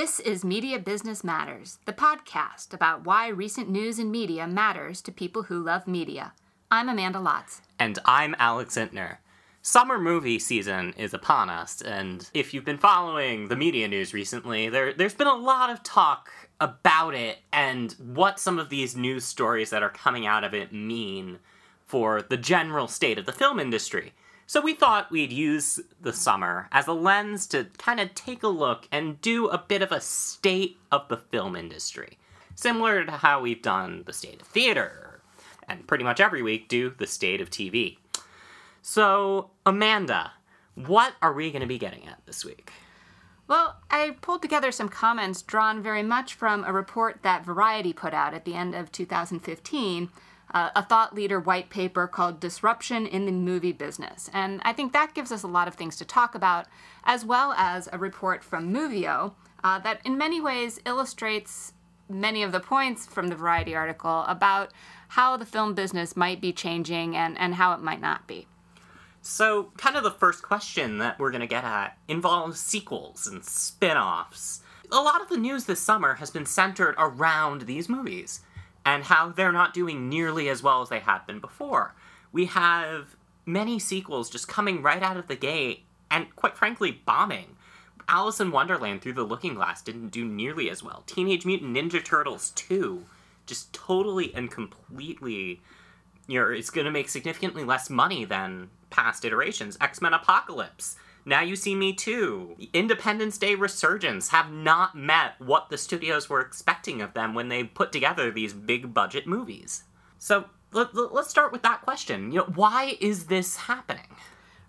This is Media Business Matters, the podcast about why recent news in media matters to people who love media. I'm Amanda Lotz. And I'm Alex Intner. Summer movie season is upon us, and if you've been following the media news recently, there, there's been a lot of talk about it and what some of these news stories that are coming out of it mean for the general state of the film industry. So we thought we'd use the summer as a lens to kind of take a look and do a bit of a state of the film industry. Similar to how we've done the state of theater, and pretty much every week do the state of TV. So, Amanda, what are we going to be getting at this week? Well, I pulled together some comments drawn very much from a report that Variety put out at the end of 2015 uh, a thought leader white paper called Disruption in the Movie Business. And I think that gives us a lot of things to talk about, as well as a report from Movio uh, that in many ways illustrates many of the points from the Variety article about how the film business might be changing and, and how it might not be. So, kind of the first question that we're going to get at involves sequels and spin offs. A lot of the news this summer has been centered around these movies and how they're not doing nearly as well as they have been before. We have many sequels just coming right out of the gate and, quite frankly, bombing. Alice in Wonderland Through the Looking Glass didn't do nearly as well. Teenage Mutant Ninja Turtles 2 just totally and completely you know, it's going to make significantly less money than past iterations. X Men Apocalypse now You See Me Too, Independence Day Resurgence have not met what the studios were expecting of them when they put together these big budget movies. So let, us start with that question. You know, why is this happening?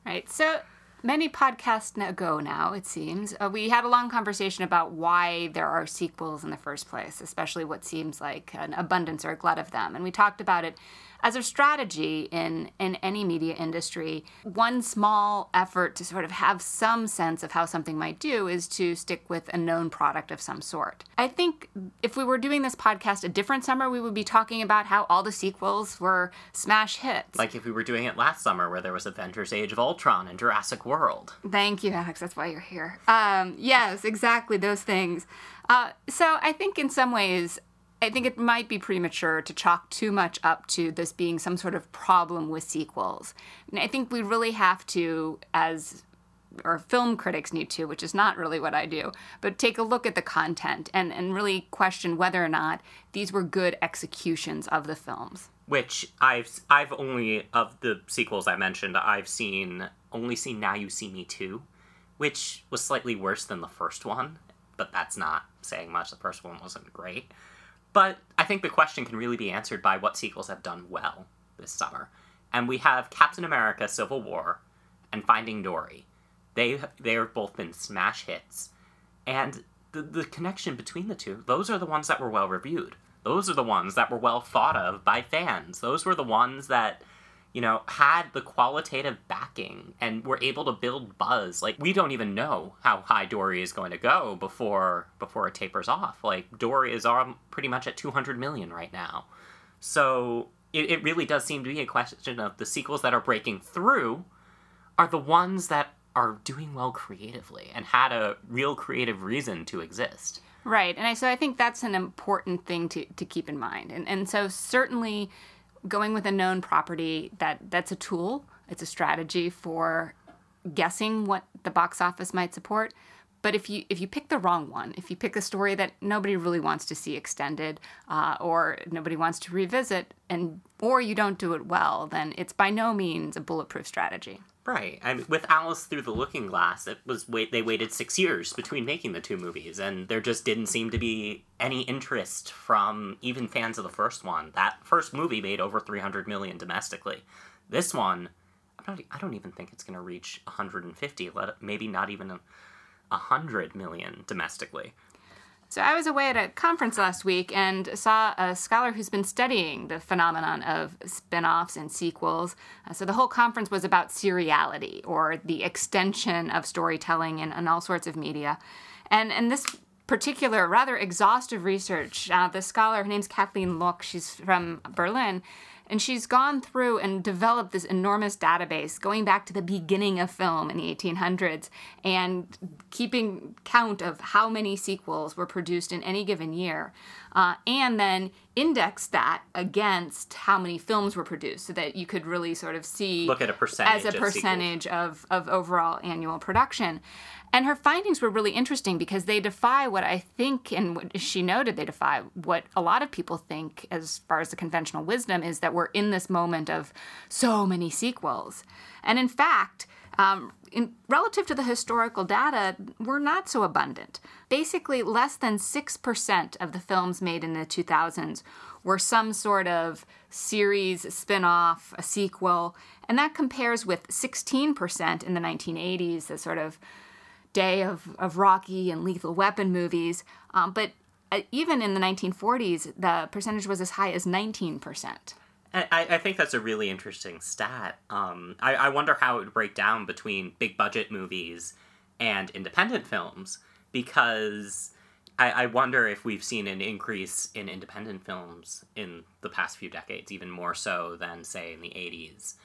Right. So many podcasts ago now, it seems, uh, we had a long conversation about why there are sequels in the first place, especially what seems like an abundance or a glut of them. And we talked about it as a strategy in in any media industry one small effort to sort of have some sense of how something might do is to stick with a known product of some sort. I think if we were doing this podcast a different summer we would be talking about how all the sequels were smash hits. Like if we were doing it last summer where there was avengers age of ultron and jurassic world. Thank you alex. That's why you're here. Um, yes exactly those things. Uh, so i think in some ways I think it might be premature to chalk too much up to this being some sort of problem with sequels. And I think we really have to, as or film critics need to, which is not really what I do, but take a look at the content and, and really question whether or not these were good executions of the films. Which I've I've only of the sequels I mentioned, I've seen only seen Now You See Me Too, which was slightly worse than the first one, but that's not saying much. The first one wasn't great. But I think the question can really be answered by what sequels have done well this summer. And we have Captain America Civil War and Finding Dory. They they have both been smash hits. And the, the connection between the two, those are the ones that were well reviewed. Those are the ones that were well thought of by fans. Those were the ones that you know, had the qualitative backing and were able to build buzz. Like we don't even know how high Dory is going to go before before it tapers off. Like Dory is on pretty much at 200 million right now. So it, it really does seem to be a question of the sequels that are breaking through are the ones that are doing well creatively and had a real creative reason to exist. Right. And I, so I think that's an important thing to, to keep in mind. And, and so certainly going with a known property that that's a tool it's a strategy for guessing what the box office might support. But if you if you pick the wrong one if you pick a story that nobody really wants to see extended uh, or nobody wants to revisit and or you don't do it well then it's by no means a bulletproof strategy Right. I mean, with Alice Through the Looking Glass, it was wait they waited six years between making the two movies, and there just didn't seem to be any interest from even fans of the first one. That first movie made over three hundred million domestically. This one, I'm not. I don't even think it's going to reach 150. Let maybe not even a, hundred million domestically. So I was away at a conference last week and saw a scholar who's been studying the phenomenon of spin-offs and sequels. Uh, so the whole conference was about seriality or the extension of storytelling in, in all sorts of media. And and this particular rather exhaustive research, uh, the scholar, her name's Kathleen Loock, she's from Berlin, And she's gone through and developed this enormous database going back to the beginning of film in the 1800s and keeping count of how many sequels were produced in any given year. Uh, and then indexed that against how many films were produced so that you could really sort of see Look at a percentage as a of percentage of, of overall annual production. And her findings were really interesting because they defy what I think, and what she noted, they defy what a lot of people think as far as the conventional wisdom is that we're in this moment of so many sequels. And in fact, um, in, relative to the historical data, we're not so abundant. Basically, less than 6% of the films made in the 2000s were some sort of series, spin off, a sequel, and that compares with 16% in the 1980s, the sort of day of, of Rocky and Lethal Weapon movies. Um, but uh, even in the 1940s, the percentage was as high as 19%. I, I think that's a really interesting stat. Um, I, I wonder how it would break down between big budget movies and independent films because I, I wonder if we've seen an increase in independent films in the past few decades, even more so than, say, in the 80s.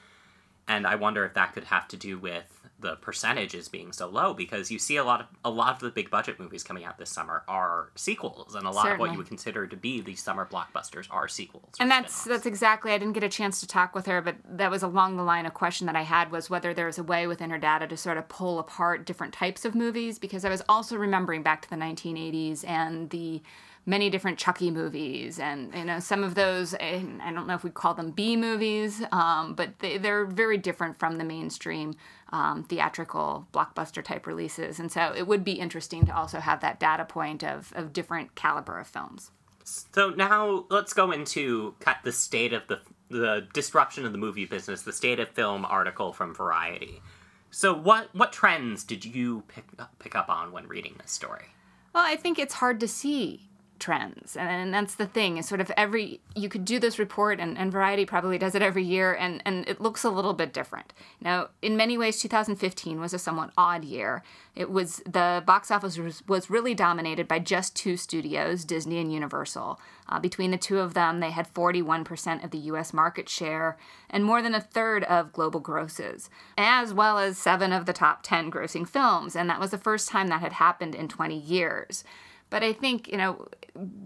And I wonder if that could have to do with the percentages being so low because you see a lot of a lot of the big budget movies coming out this summer are sequels and a lot of what you would consider to be these summer blockbusters are sequels. And that's spin-offs. that's exactly. I didn't get a chance to talk with her, but that was along the line. A question that I had was whether there was a way within her data to sort of pull apart different types of movies, because I was also remembering back to the 1980s and the many different Chucky movies, and you know some of those. I don't know if we call them B movies, um, but they, they're very different from the mainstream um, theatrical blockbuster type releases, and so it would be interesting to also have that data point of of different caliber of films. So now let's go into the state of the the disruption of the movie business, the state of film article from Variety. So what what trends did you pick up, pick up on when reading this story? Well, I think it's hard to see trends. And, and that's the thing is sort of every you could do this report and, and variety probably does it every year and, and it looks a little bit different. Now in many ways 2015 was a somewhat odd year. It was the box office was, was really dominated by just two studios disney and universal. Uh, between the two of them they had 41% of the us market share and more than a third of global grosses as well as seven of the top 10 grossing films and that was the first time that had happened in 20 years. But I think, you know,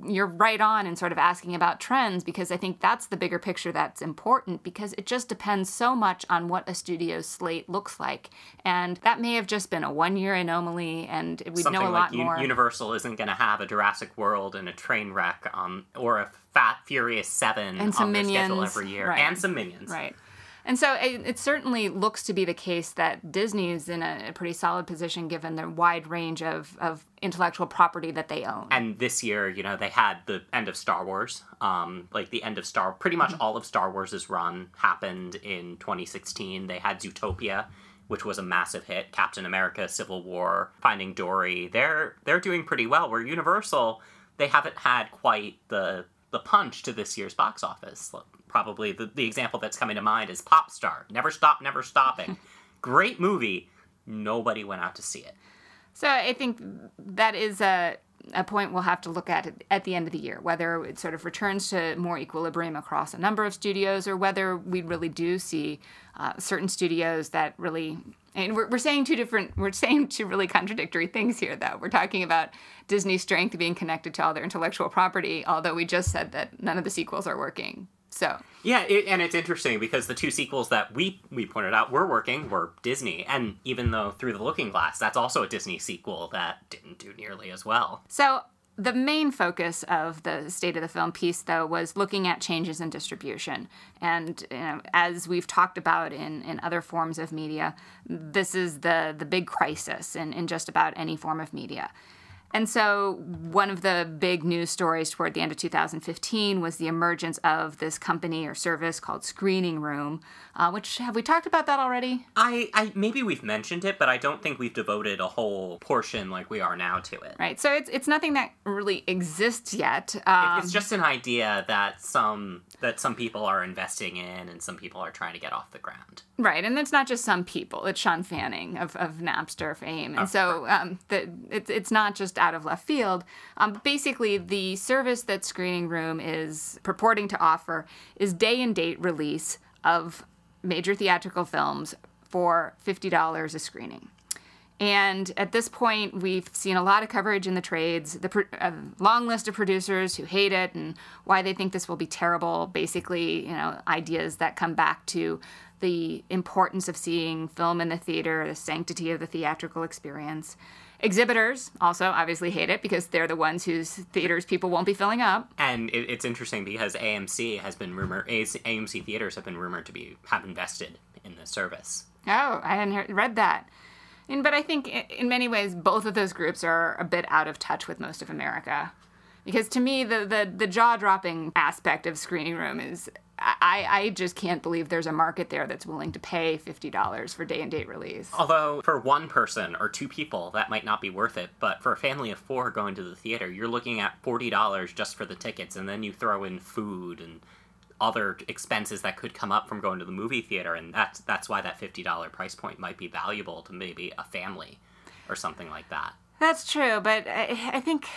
you're right on in sort of asking about trends because I think that's the bigger picture that's important because it just depends so much on what a studio's slate looks like. And that may have just been a one year anomaly and we'd Something know a like lot U- more. Universal isn't going to have a Jurassic World and a Trainwreck on or a Fast Furious Seven And some on their schedule Minions, every year, right. and some minions. Right. And so it, it certainly looks to be the case that Disney is in a, a pretty solid position given the wide range of, of intellectual property that they own. And this year, you know, they had the end of Star Wars. Um, like the end of Star, pretty much Mm-hmm. all of Star Wars' run happened in 2016. They had Zootopia, which was a massive hit. Captain America: Civil War, Finding Dory. They're they're doing pretty well. Where Universal, they haven't had quite the the punch to this year's box office. Probably the, the example that's coming to mind is Pop Star. Never Stop, Never Stopping. Great movie. Nobody went out to see it. So I think that is a, a point we'll have to look at at the end of the year, whether it sort of returns to more equilibrium across a number of studios or whether we really do see uh, certain studios that really. And we're, we're saying two different, we're saying two really contradictory things here, though. We're talking about Disney's strength being connected to all their intellectual property, although we just said that none of the sequels are working. So, Yeah, it, and it's interesting because the two sequels that we we pointed out were working were Disney, and even though Through the Looking Glass, that's also a Disney sequel that didn't do nearly as well. So the main focus of the state of the film piece, though, was looking at changes in distribution. And you know, as we've talked about in, in other forms of media, this is the the big crisis in, in just about any form of media. And so, one of the big news stories toward the end of 2015 was the emergence of this company or service called Screening Room, uh, which have we talked about that already? I, I maybe we've mentioned it, but I don't think we've devoted a whole portion like we are now to it. Right. So it's it's nothing that really exists yet. Um, it's just an idea that some that some people are investing in and some people are trying to get off the ground. Right, and it's not just some people; it's Sean Fanning of, of Napster fame, and so um, the, it's it's not just out of left field. Um, basically, the service that Screening Room is purporting to offer is day and date release of major theatrical films for $50 a screening. And at this point, we've seen a lot of coverage in the trades, the pro- a long list of producers who hate it and why they think this will be terrible. Basically, you know, ideas that come back to the importance of seeing film in the theater, the sanctity of the theatrical experience. Exhibitors also obviously hate it because they're the ones whose theaters people won't be filling up. And it, it's interesting because AMC has been rumored, AMC theaters have been rumored to be have invested in the service. Oh, I hadn't heard, read that. And, but I think in many ways, both of those groups are a bit out of touch with most of America. Because to me, the, the, the jaw dropping aspect of Screening Room is I, I just can't believe there's a market there that's willing to pay $50 for day and date release. Although, for one person or two people, that might not be worth it. But for a family of four going to the theater, you're looking at $40 just for the tickets, and then you throw in food and other expenses that could come up from going to the movie theater, and that's that's why that fifty dollar price point might be valuable to maybe a family or something like that. That's true, but I, I think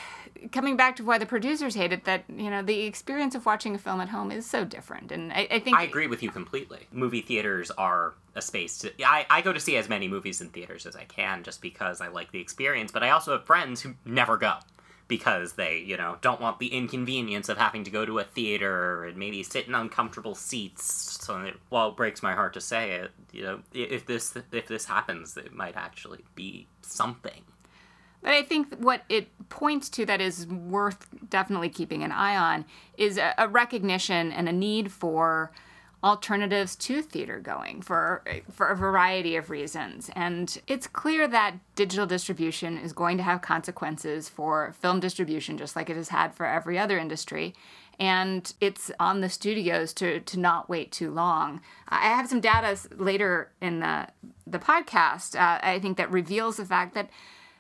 coming back to why the producers hate it, that you know the experience of watching a film at home is so different, and I, I think I agree with you completely. Movie theaters are a space to. I, I go to see as many movies in theaters as I can just because I like the experience, but I also have friends who never go because they, you know, don't want the inconvenience of having to go to a theater and maybe sit in uncomfortable seats. So, it, while it breaks my heart to say it, you know, if this if this happens, it might actually be something. But I think what it points to that is worth definitely keeping an eye on is a, a recognition and a need for alternatives to theater going for for a variety of reasons. And it's clear that digital distribution is going to have consequences for film distribution just like it has had for every other industry. And it's on the studios to to not wait too long. I have some data later in the the podcast uh, i think that reveals the fact that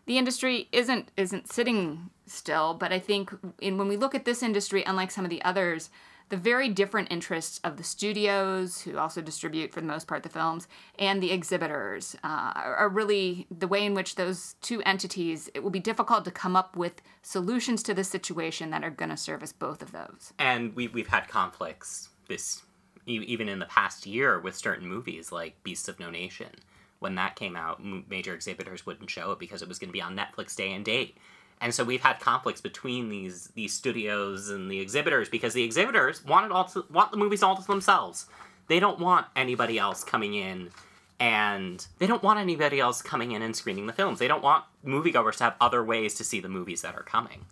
the industry isn't isn't sitting still but i think in when we look at this industry unlike some of the others the very different interests of the studios, who also distribute for the most part the films, and the exhibitors uh, are really the way in which those two entities, it will be difficult to come up with solutions to the situation that are going to service both of those. And we, we've had conflicts this even in the past year with certain movies like Beasts of No Nation. When that came out, major exhibitors wouldn't show it because it was going to be on Netflix day and date and so we've had conflicts between these these studios and the exhibitors because the exhibitors want it all to, want the movies all to themselves. They don't want anybody else coming in and they don't want anybody else coming in and screening the films. They don't want moviegoers to have other ways to see the movies that are coming.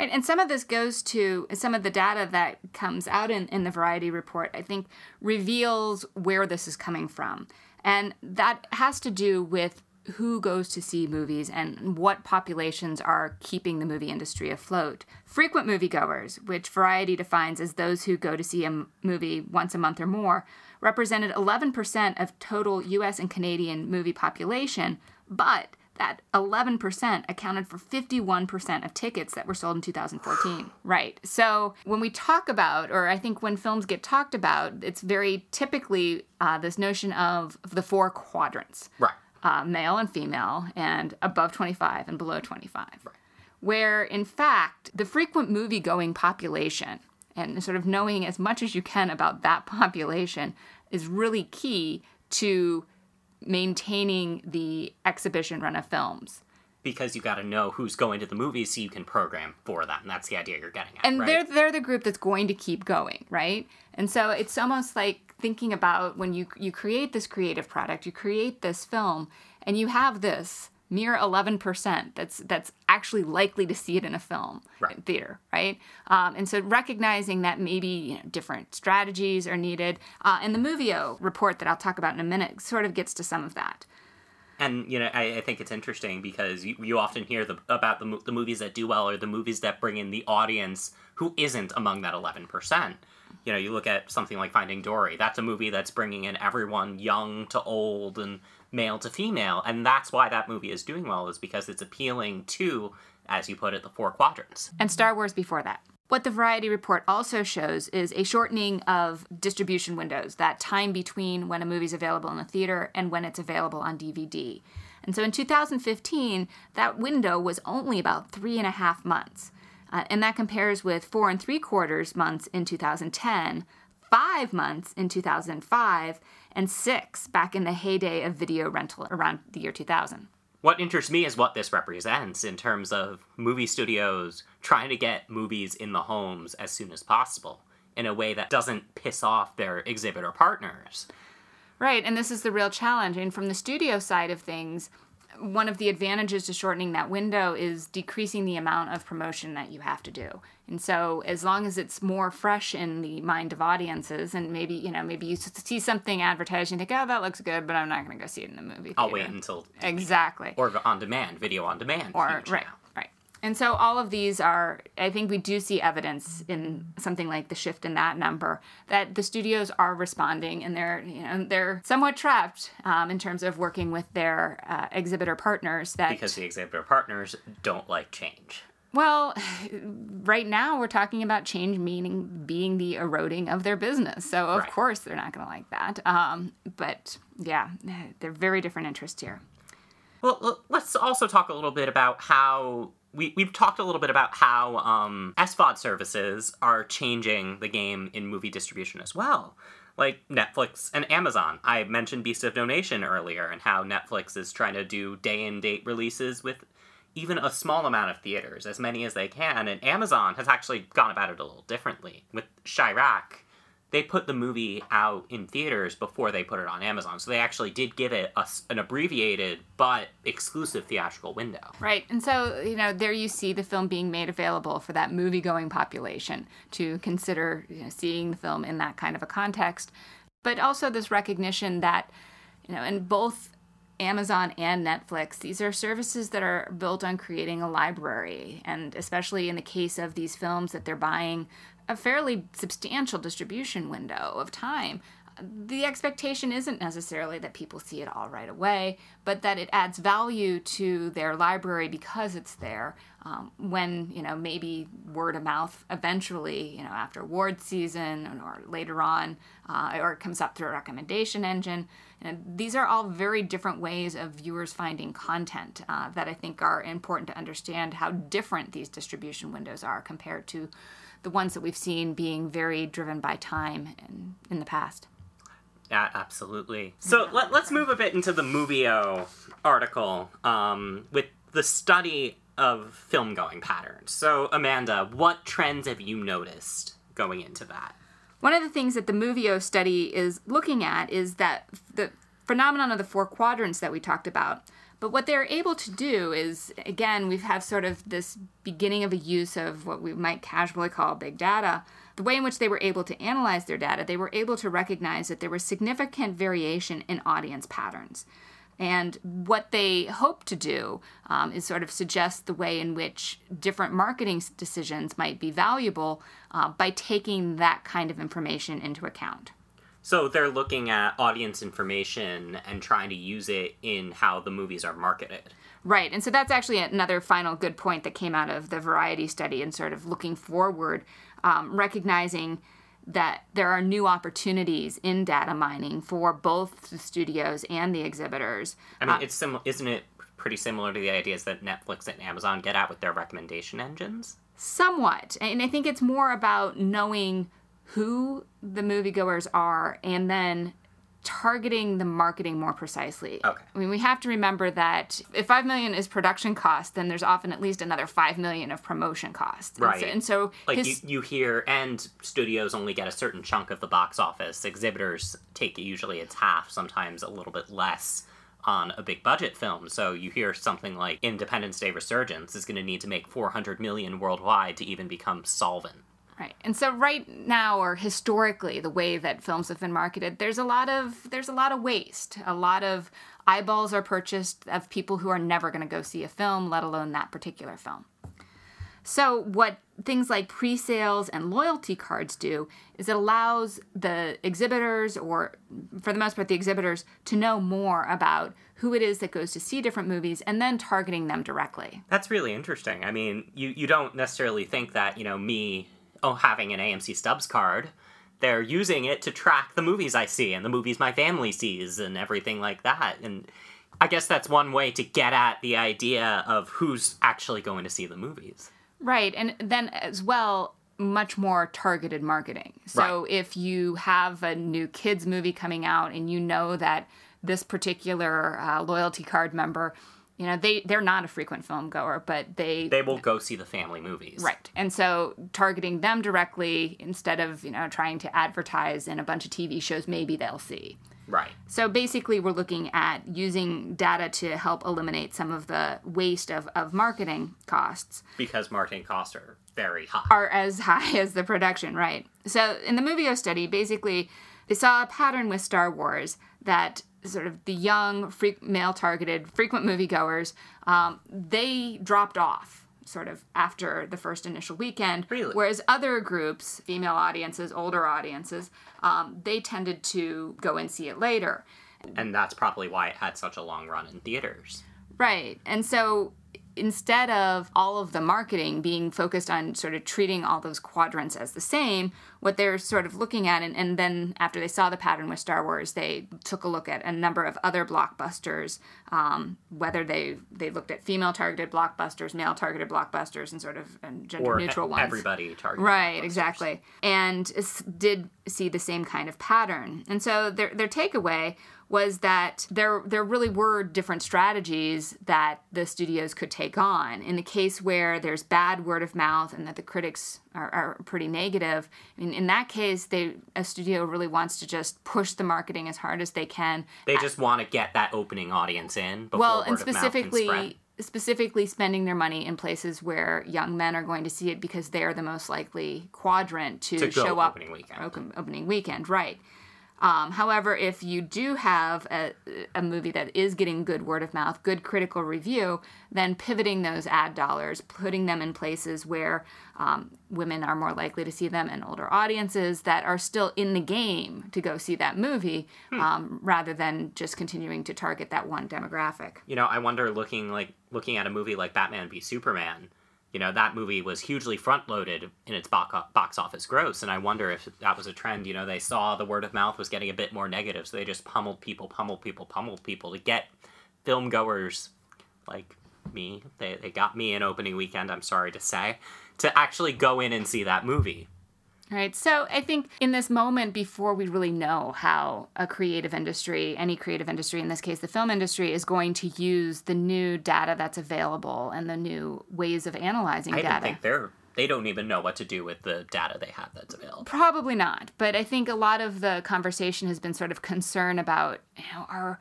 Right, and some of this goes to some of the data that comes out in, in the Variety report, I think, reveals where this is coming from. And that has to do with who goes to see movies and what populations are keeping the movie industry afloat. Frequent moviegoers, which Variety defines as those who go to see a movie once a month or more, represented 11% of total US and Canadian movie population, but that 11% accounted for 51% of tickets that were sold in 2014. right. So when we talk about, or I think when films get talked about, it's very typically uh, this notion of the four quadrants. Right uh, male and female, and above 25 and below 25. Right. Where, in fact, the frequent movie going population and sort of knowing as much as you can about that population is really key to maintaining the exhibition run of films because you got to know who's going to the movies so you can program for that and that's the idea you're getting at and right? they're they're the group that's going to keep going right and so it's almost like thinking about when you you create this creative product, you create this film, and you have this mere 11% that's that's actually likely to see it in a film right. theater right um, and so recognizing that maybe you know, different strategies are needed uh, and the movio report that i'll talk about in a minute sort of gets to some of that and you know I, I think it's interesting because you, you often hear the, about the, the movies that do well or the movies that bring in the audience who isn't among that 11% you know, you look at something like Finding Dory. That's a movie that's bringing in everyone, young to old and male to female, and that's why that movie is doing well. Is because it's appealing to, as you put it, the four quadrants. And Star Wars before that. What the Variety Report also shows is a shortening of distribution windows, that time between when a movie's available in the theater and when it's available on DVD. And so in 2015, that window was only about three and a half months. Uh, and that compares with four and three quarters months in 2010, five months in 2005, and six back in the heyday of video rental around the year 2000. What interests me is what this represents in terms of movie studios trying to get movies in the homes as soon as possible in a way that doesn't piss off their exhibitor partners. Right, and this is the real challenge. And from the studio side of things, one of the advantages to shortening that window is decreasing the amount of promotion that you have to do. And so as long as it's more fresh in the mind of audiences and maybe, you know, maybe you see something advertised and you think, "Oh, that looks good, but I'm not going to go see it in the movie." Theater. I'll wait until Exactly. or on demand, video on demand. Or right, now. And so all of these are I think we do see evidence in something like the shift in that number that the studios are responding and they're you know they're somewhat trapped um, in terms of working with their uh, exhibitor partners that because the exhibitor partners don't like change. Well, right now we're talking about change meaning being the eroding of their business. So of Right. course they're not going to like that. Um, but yeah, they're very different interests here. Well, let's also talk a little bit about how we, we've talked a little bit about how um, SVOD services are changing the game in movie distribution as well. Like Netflix and Amazon. I mentioned Beast of No Nation earlier and how Netflix is trying to do day and date releases with even a small amount of theaters, as many as they can. And Amazon has actually gone about it a little differently. With Chi-Raq, they put the movie out in theaters before they put it on Amazon. So they actually did give it a an abbreviated but exclusive theatrical window. Right. And so, you know, there you see the film being made available for that movie going population to consider you know, seeing the film in that kind of a context. But also this recognition that, you know, in both Amazon and Netflix, these are services that are built on creating a library. And especially in the case of these films that they're buying a fairly substantial distribution window of time. The expectation isn't necessarily that people see it all right away, but that it adds value to their library because it's there. Um, when you know maybe word of mouth eventually, you know after award season or later on, uh, or it comes up through a recommendation engine. And these are all very different ways of viewers finding content uh, that I think are important to understand how different these distribution windows are compared to the ones that we've seen being very driven by time in, in the past. Yeah, absolutely. So let, us move a bit into the Movio article um, with the study of film going patterns. So, Amanda, what trends have you noticed going into that? One of the things that the Movio study is looking at is that the phenomenon of the four quadrants that we talked about. But what they're able to do is, again, we have sort of this beginning of a use of what we might casually call big data. The way in which they were able to analyze their data, they were able to recognize that there was significant variation in audience patterns. And what they hope to do um, is sort of suggest the way in which different marketing decisions might be valuable uh, by taking that kind of information into account. So, they're looking at audience information and trying to use it in how the movies are marketed. Right. And so that's actually another final good point that came out of the variety study and sort of looking forward, um, recognizing that there are new opportunities in data mining for both the studios and the exhibitors. I Uh, mean, it's sim- isn't it pretty similar to the ideas that Netflix and Amazon get at with their recommendation engines? Somewhat. And I think it's more about knowing who the moviegoers are and then targeting the marketing more precisely. Okay. I mean, we have to remember that if 5 million is production cost, then there's often at least another 5 million of promotion cost. And Right. so, and so Like his- you, you hear, and studios only get a certain chunk of the box office. Exhibitors take usually it's half, sometimes a little bit less on a big budget film. So you hear something like Independence Day Resurgence is going to need to make 400 million worldwide to even become solvent. Right. And so right now or historically the way that films have been marketed, there's a lot of there's a lot of waste. A lot of eyeballs are purchased of people who are never going to go see a film, let alone that particular film. So what things like pre-sales and loyalty cards do is it allows the exhibitors or for the most part the exhibitors to know more about who it is that goes to see different movies and then targeting them directly. That's really interesting. I mean, you, you don't necessarily think that, you know, me, oh, having an AMC Stubs card, they're using it to track the movies I see and the movies my family sees and everything like that. And I guess that's one way to get at the idea of who's actually going to see the movies. Right. And then as well, much more targeted marketing. So Right. if you have a new kids movie coming out and you know that this particular uh, loyalty card member, you know, they they're not a frequent film goer, but they They will go see the family movies. Right. And so targeting them directly instead of, you know, trying to advertise in a bunch of TV shows maybe they'll see. Right. So basically, we're looking at using data to help eliminate some of the waste of, of marketing costs Because marketing costs are very high. are as high as the production, right? So in the Movio study, basically, they saw a pattern with Star Wars that sort of the young, freak, male-targeted, frequent moviegoers, um, they dropped off sort of after the first initial weekend. Really? Whereas other groups, female audiences, older audiences, um, they tended to go and see it later. and that's probably why it had such a long run in theaters. Right. And so instead of all of the marketing being focused on sort of treating all those quadrants as the same, what they're sort of looking at, and, and then after they saw the pattern with Star Wars, they took a look at a number of other blockbusters, um, whether they, they looked at female targeted blockbusters, male targeted blockbusters, and sort of and gender neutral ones. everybody targeted. Right, exactly. And did see the same kind of pattern. And so their their takeaway was that there there really were different strategies that the studios could take on. In the case where there's bad word of mouth and that the critics are, are pretty negative, I mean, in that case, they a studio really wants to just push the marketing as hard as they can. They just want to get that opening audience in before well, and of mouth can specifically specifically spending their money in places where young men are going to see it because they are the most likely quadrant to, To show up opening weekend. open- opening weekend, right? Um, however, if you do have a, a movie that is getting good word of mouth, good critical review, then pivoting those ad dollars, putting them in places where um, women are more likely to see them and older audiences that are still in the game to go see that movie, Hmm. um, rather than just continuing to target that one demographic. You know, I wonder looking like looking at a movie like Batman v Superman. You know, that movie was hugely front loaded in its box office gross, and I wonder if that was a trend. You know, they saw the word of mouth was getting a bit more negative, so they just pummeled people, pummeled people, pummeled people to get film goers like me. They they got me in opening weekend. I'm sorry to say, to actually go in and see that movie. Right. So I think in this moment, before we really know how a creative industry, any creative industry, in this case the film industry, is going to use the new data that's available and the new ways of analyzing data. I data. think they're they don't even know what to do with the data they have that's available. Probably not. But I think a lot of the conversation has been sort of concern about, you know, are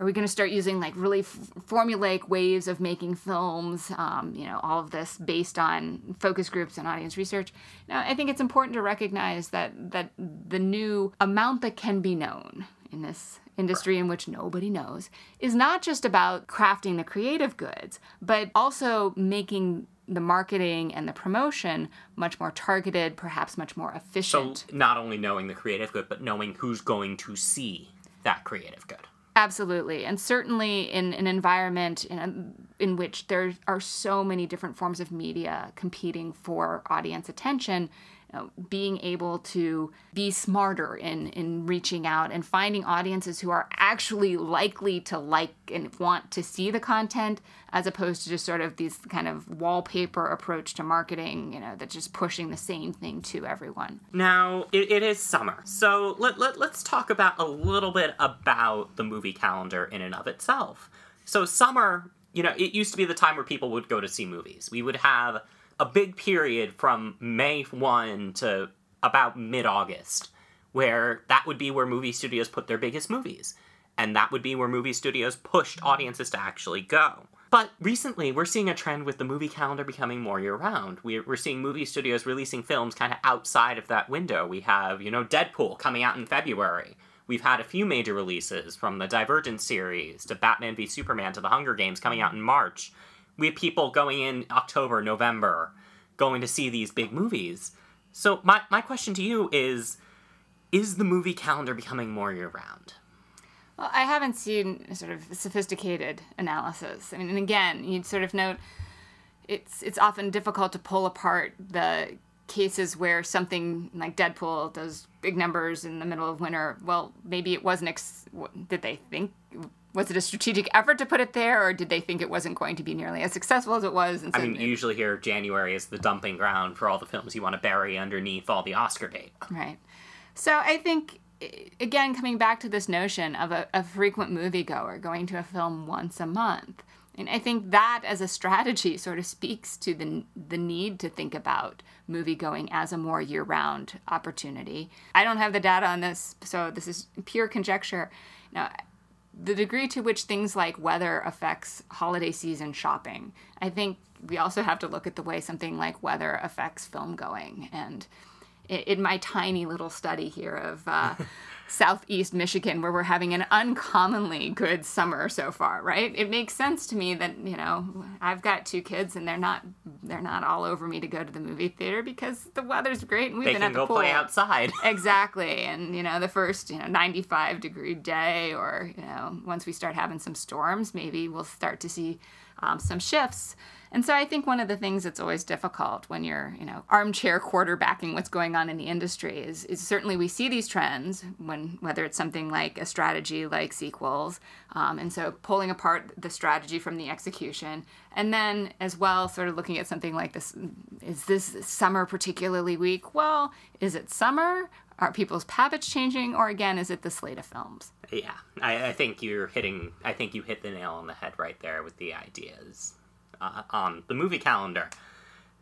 are we going to start using like really f- formulaic ways of making films? Um, you know, all of this based on focus groups and audience research. Now, I think it's important to recognize that that the new amount that can be known in this industry in which nobody knows is not just about crafting the creative goods, but also making the marketing and the promotion much more targeted, perhaps much more efficient. So not only knowing the creative good, but knowing who's going to see that creative good. Absolutely. And certainly in an environment in, in which there are so many different forms of media competing for audience attention, know, being able to be smarter in, in reaching out and finding audiences who are actually likely to like and want to see the content as opposed to just sort of these kind of wallpaper approach to marketing, you know, that's just pushing the same thing to everyone. Now, it, it is summer, so let, let, let's talk about a little bit about the movie calendar in and of itself. So, summer, you know, it used to be the time where people would go to see movies. We would have a big period from May 1 to about mid August, where that would be where movie studios put their biggest movies. And that would be where movie studios pushed audiences to actually go. But recently, we're seeing a trend with the movie calendar becoming more year round. We're, we're seeing movie studios releasing films kind of outside of that window. We have, you know, Deadpool coming out in February. We've had a few major releases from the Divergent series to Batman v Superman to the Hunger Games coming out in March. We have people going in October, November, going to see these big movies. So, my, my question to you is Is the movie calendar becoming more year round? Well, I haven't seen sort of sophisticated analysis. I mean, and again, you'd sort of note it's it's often difficult to pull apart the cases where something like Deadpool does big numbers in the middle of winter. Well, maybe it wasn't. Ex- did they think was it a strategic effort to put it there, or did they think it wasn't going to be nearly as successful as it was? And I mean, you usually here January is the dumping ground for all the films you want to bury underneath all the Oscar date. Right. So I think, again, coming back to this notion of a, a frequent moviegoer going to a film once a month, and I think that as a strategy sort of speaks to the, the need to think about movie going as a more year round opportunity. I don't have the data on this, so this is pure conjecture. Now, the degree to which things like weather affects holiday season shopping. I think we also have to look at the way something like weather affects film going. And in my tiny little study here of uh, southeast Michigan, where we're having an uncommonly good summer so far, right? It makes sense to me that you know I've got two kids and they're not they're not all over me to go to the movie theater because the weather's great and we've They been at the go pool play outside. exactly and you know the first you know 95 degree day or you know once we start having some storms maybe we'll start to see um, some shifts. And so i think one of the things that's always difficult when you're you know armchair quarterbacking what's going on in the industry is, is certainly we see these trends when whether it's something like a strategy like sequels um, and so pulling apart the strategy from the execution. And then as well sort of looking at something like this is this summer particularly weak? Well is it summer are people's habits changing or again is it the slate of films Yeah, I, I think you're hitting. I think you hit the nail on the head right there with the ideas uh, on the movie calendar.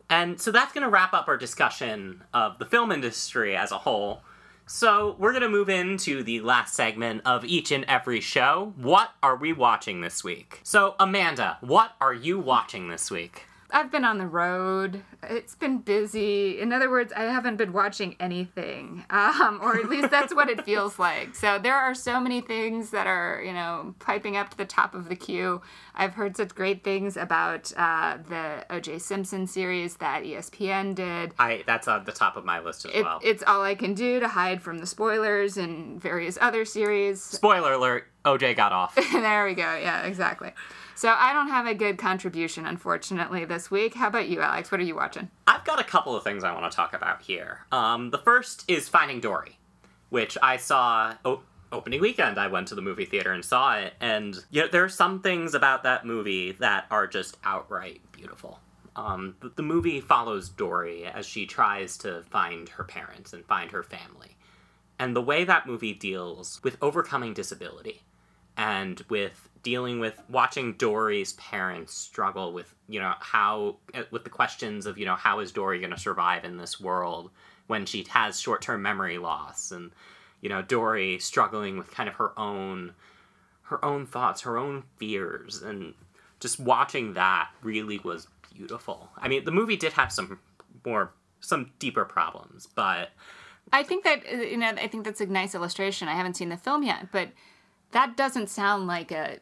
And so that's going to wrap up our discussion of the film industry as a whole. So we're going to move into the last segment of each and every show. What are we watching this week? So, Amanda, what are you watching this week? I've been on the road. It's been busy. In other words, I haven't been watching anything, um, or at least that's what it feels like. So there are so many things that are, you know, piping up to the top of the queue. I've heard such great things about uh, the O.J. Simpson series that ESPN did. I that's on the top of my list as It, well. It's all I can do to hide from the spoilers and various other series. Spoiler alert: OJ got off. there we go. Yeah, exactly. So I don't have a good contribution, unfortunately, this week. How about you, Alex? What are you watching? I've got a couple of things I want to talk about here. Um, the first is Finding Dory, which I saw o- opening weekend. I went to the movie theater and saw it, and you know, there are some things about that movie that are just outright beautiful. Um, the movie follows Dory as she tries to find her parents and find her family. And the way that movie deals with overcoming disability and with dealing with watching Dory's parents struggle with, you know, how, uh, with the questions of, you know, how is Dory going to survive in this world when she has short term memory loss and, you know, Dory struggling with kind of her own, her own thoughts, her own fears. And just watching that really was beautiful. I mean, the movie did have some more, some deeper problems, but I think that uh, you know I think that's a nice illustration. I haven't seen the film yet, but that doesn't sound like a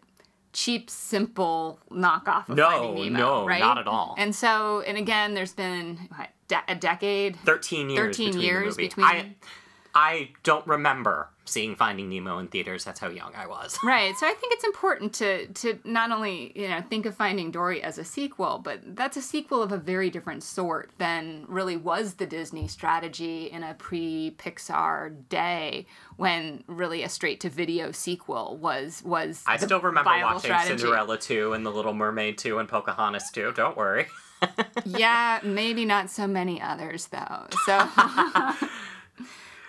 cheap, simple knockoff of No, Finding Nemo, no, right? not at all. And so, and again, there's been what, de- a decade. 13 years 13 between years between- I, I don't remember seeing Finding Nemo in theaters. That's how young I was. Right. So I think it's important to to not only, you know, think of Finding Dory as a sequel, but that's a sequel of a very different sort than really was the Disney strategy in a pre-Pixar day when really a straight to video sequel was was I still remember watching strategy. Cinderella 2 and The Little Mermaid 2 and Pocahontas 2. Don't worry. yeah, maybe not so many others though. So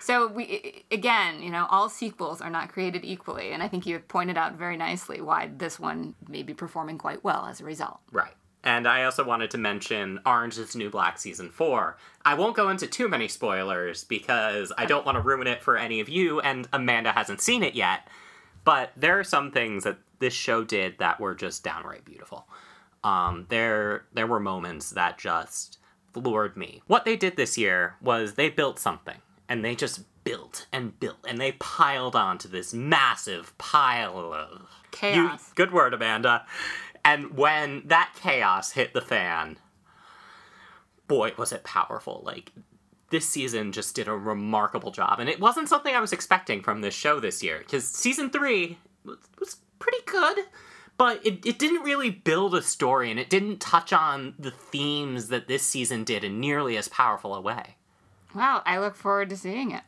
So we again, you know, all sequels are not created equally, and I think you have pointed out very nicely why this one may be performing quite well as a result. Right. And I also wanted to mention Orange is New Black Season 4. I won't go into too many spoilers because I don't want to ruin it for any of you, and Amanda hasn't seen it yet. But there are some things that this show did that were just downright beautiful. Um, there, there were moments that just floored me. What they did this year was they built something, and they just built and built, and they piled onto this massive pile of you, Chaos. good word, Amanda. And when that chaos hit the fan, boy, was it powerful. Like, this season just did a remarkable job. And it wasn't something I was expecting from this show this year, because season three was, was pretty good, but it, it didn't really build a story, and it didn't touch on the themes that this season did in nearly as powerful a way. Wow, I look forward to seeing it.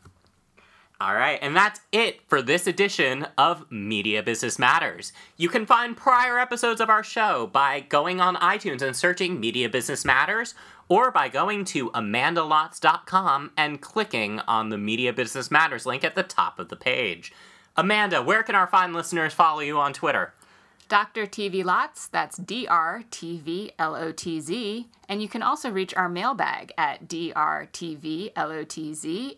All right, and that's it for this edition of Media Business Matters. You can find prior episodes of our show by going on iTunes and searching Media Business Matters, or by going to amandalotz.com and clicking on the Media Business Matters link at the top of the page. Amanda, where can our fine listeners follow you on Twitter? Dr. TV Lotz, that's D R T V L O T Z. And you can also reach our mailbag at drtvlotz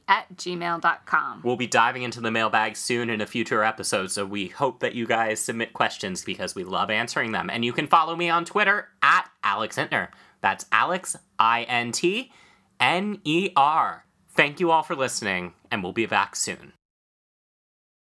at gmail.com. We'll be diving into the mailbag soon in a future episode, so we hope that you guys submit questions because we love answering them. And you can follow me on Twitter at Alex Intner. That's Alex, I N T N E R. Thank you all for listening, and we'll be back soon.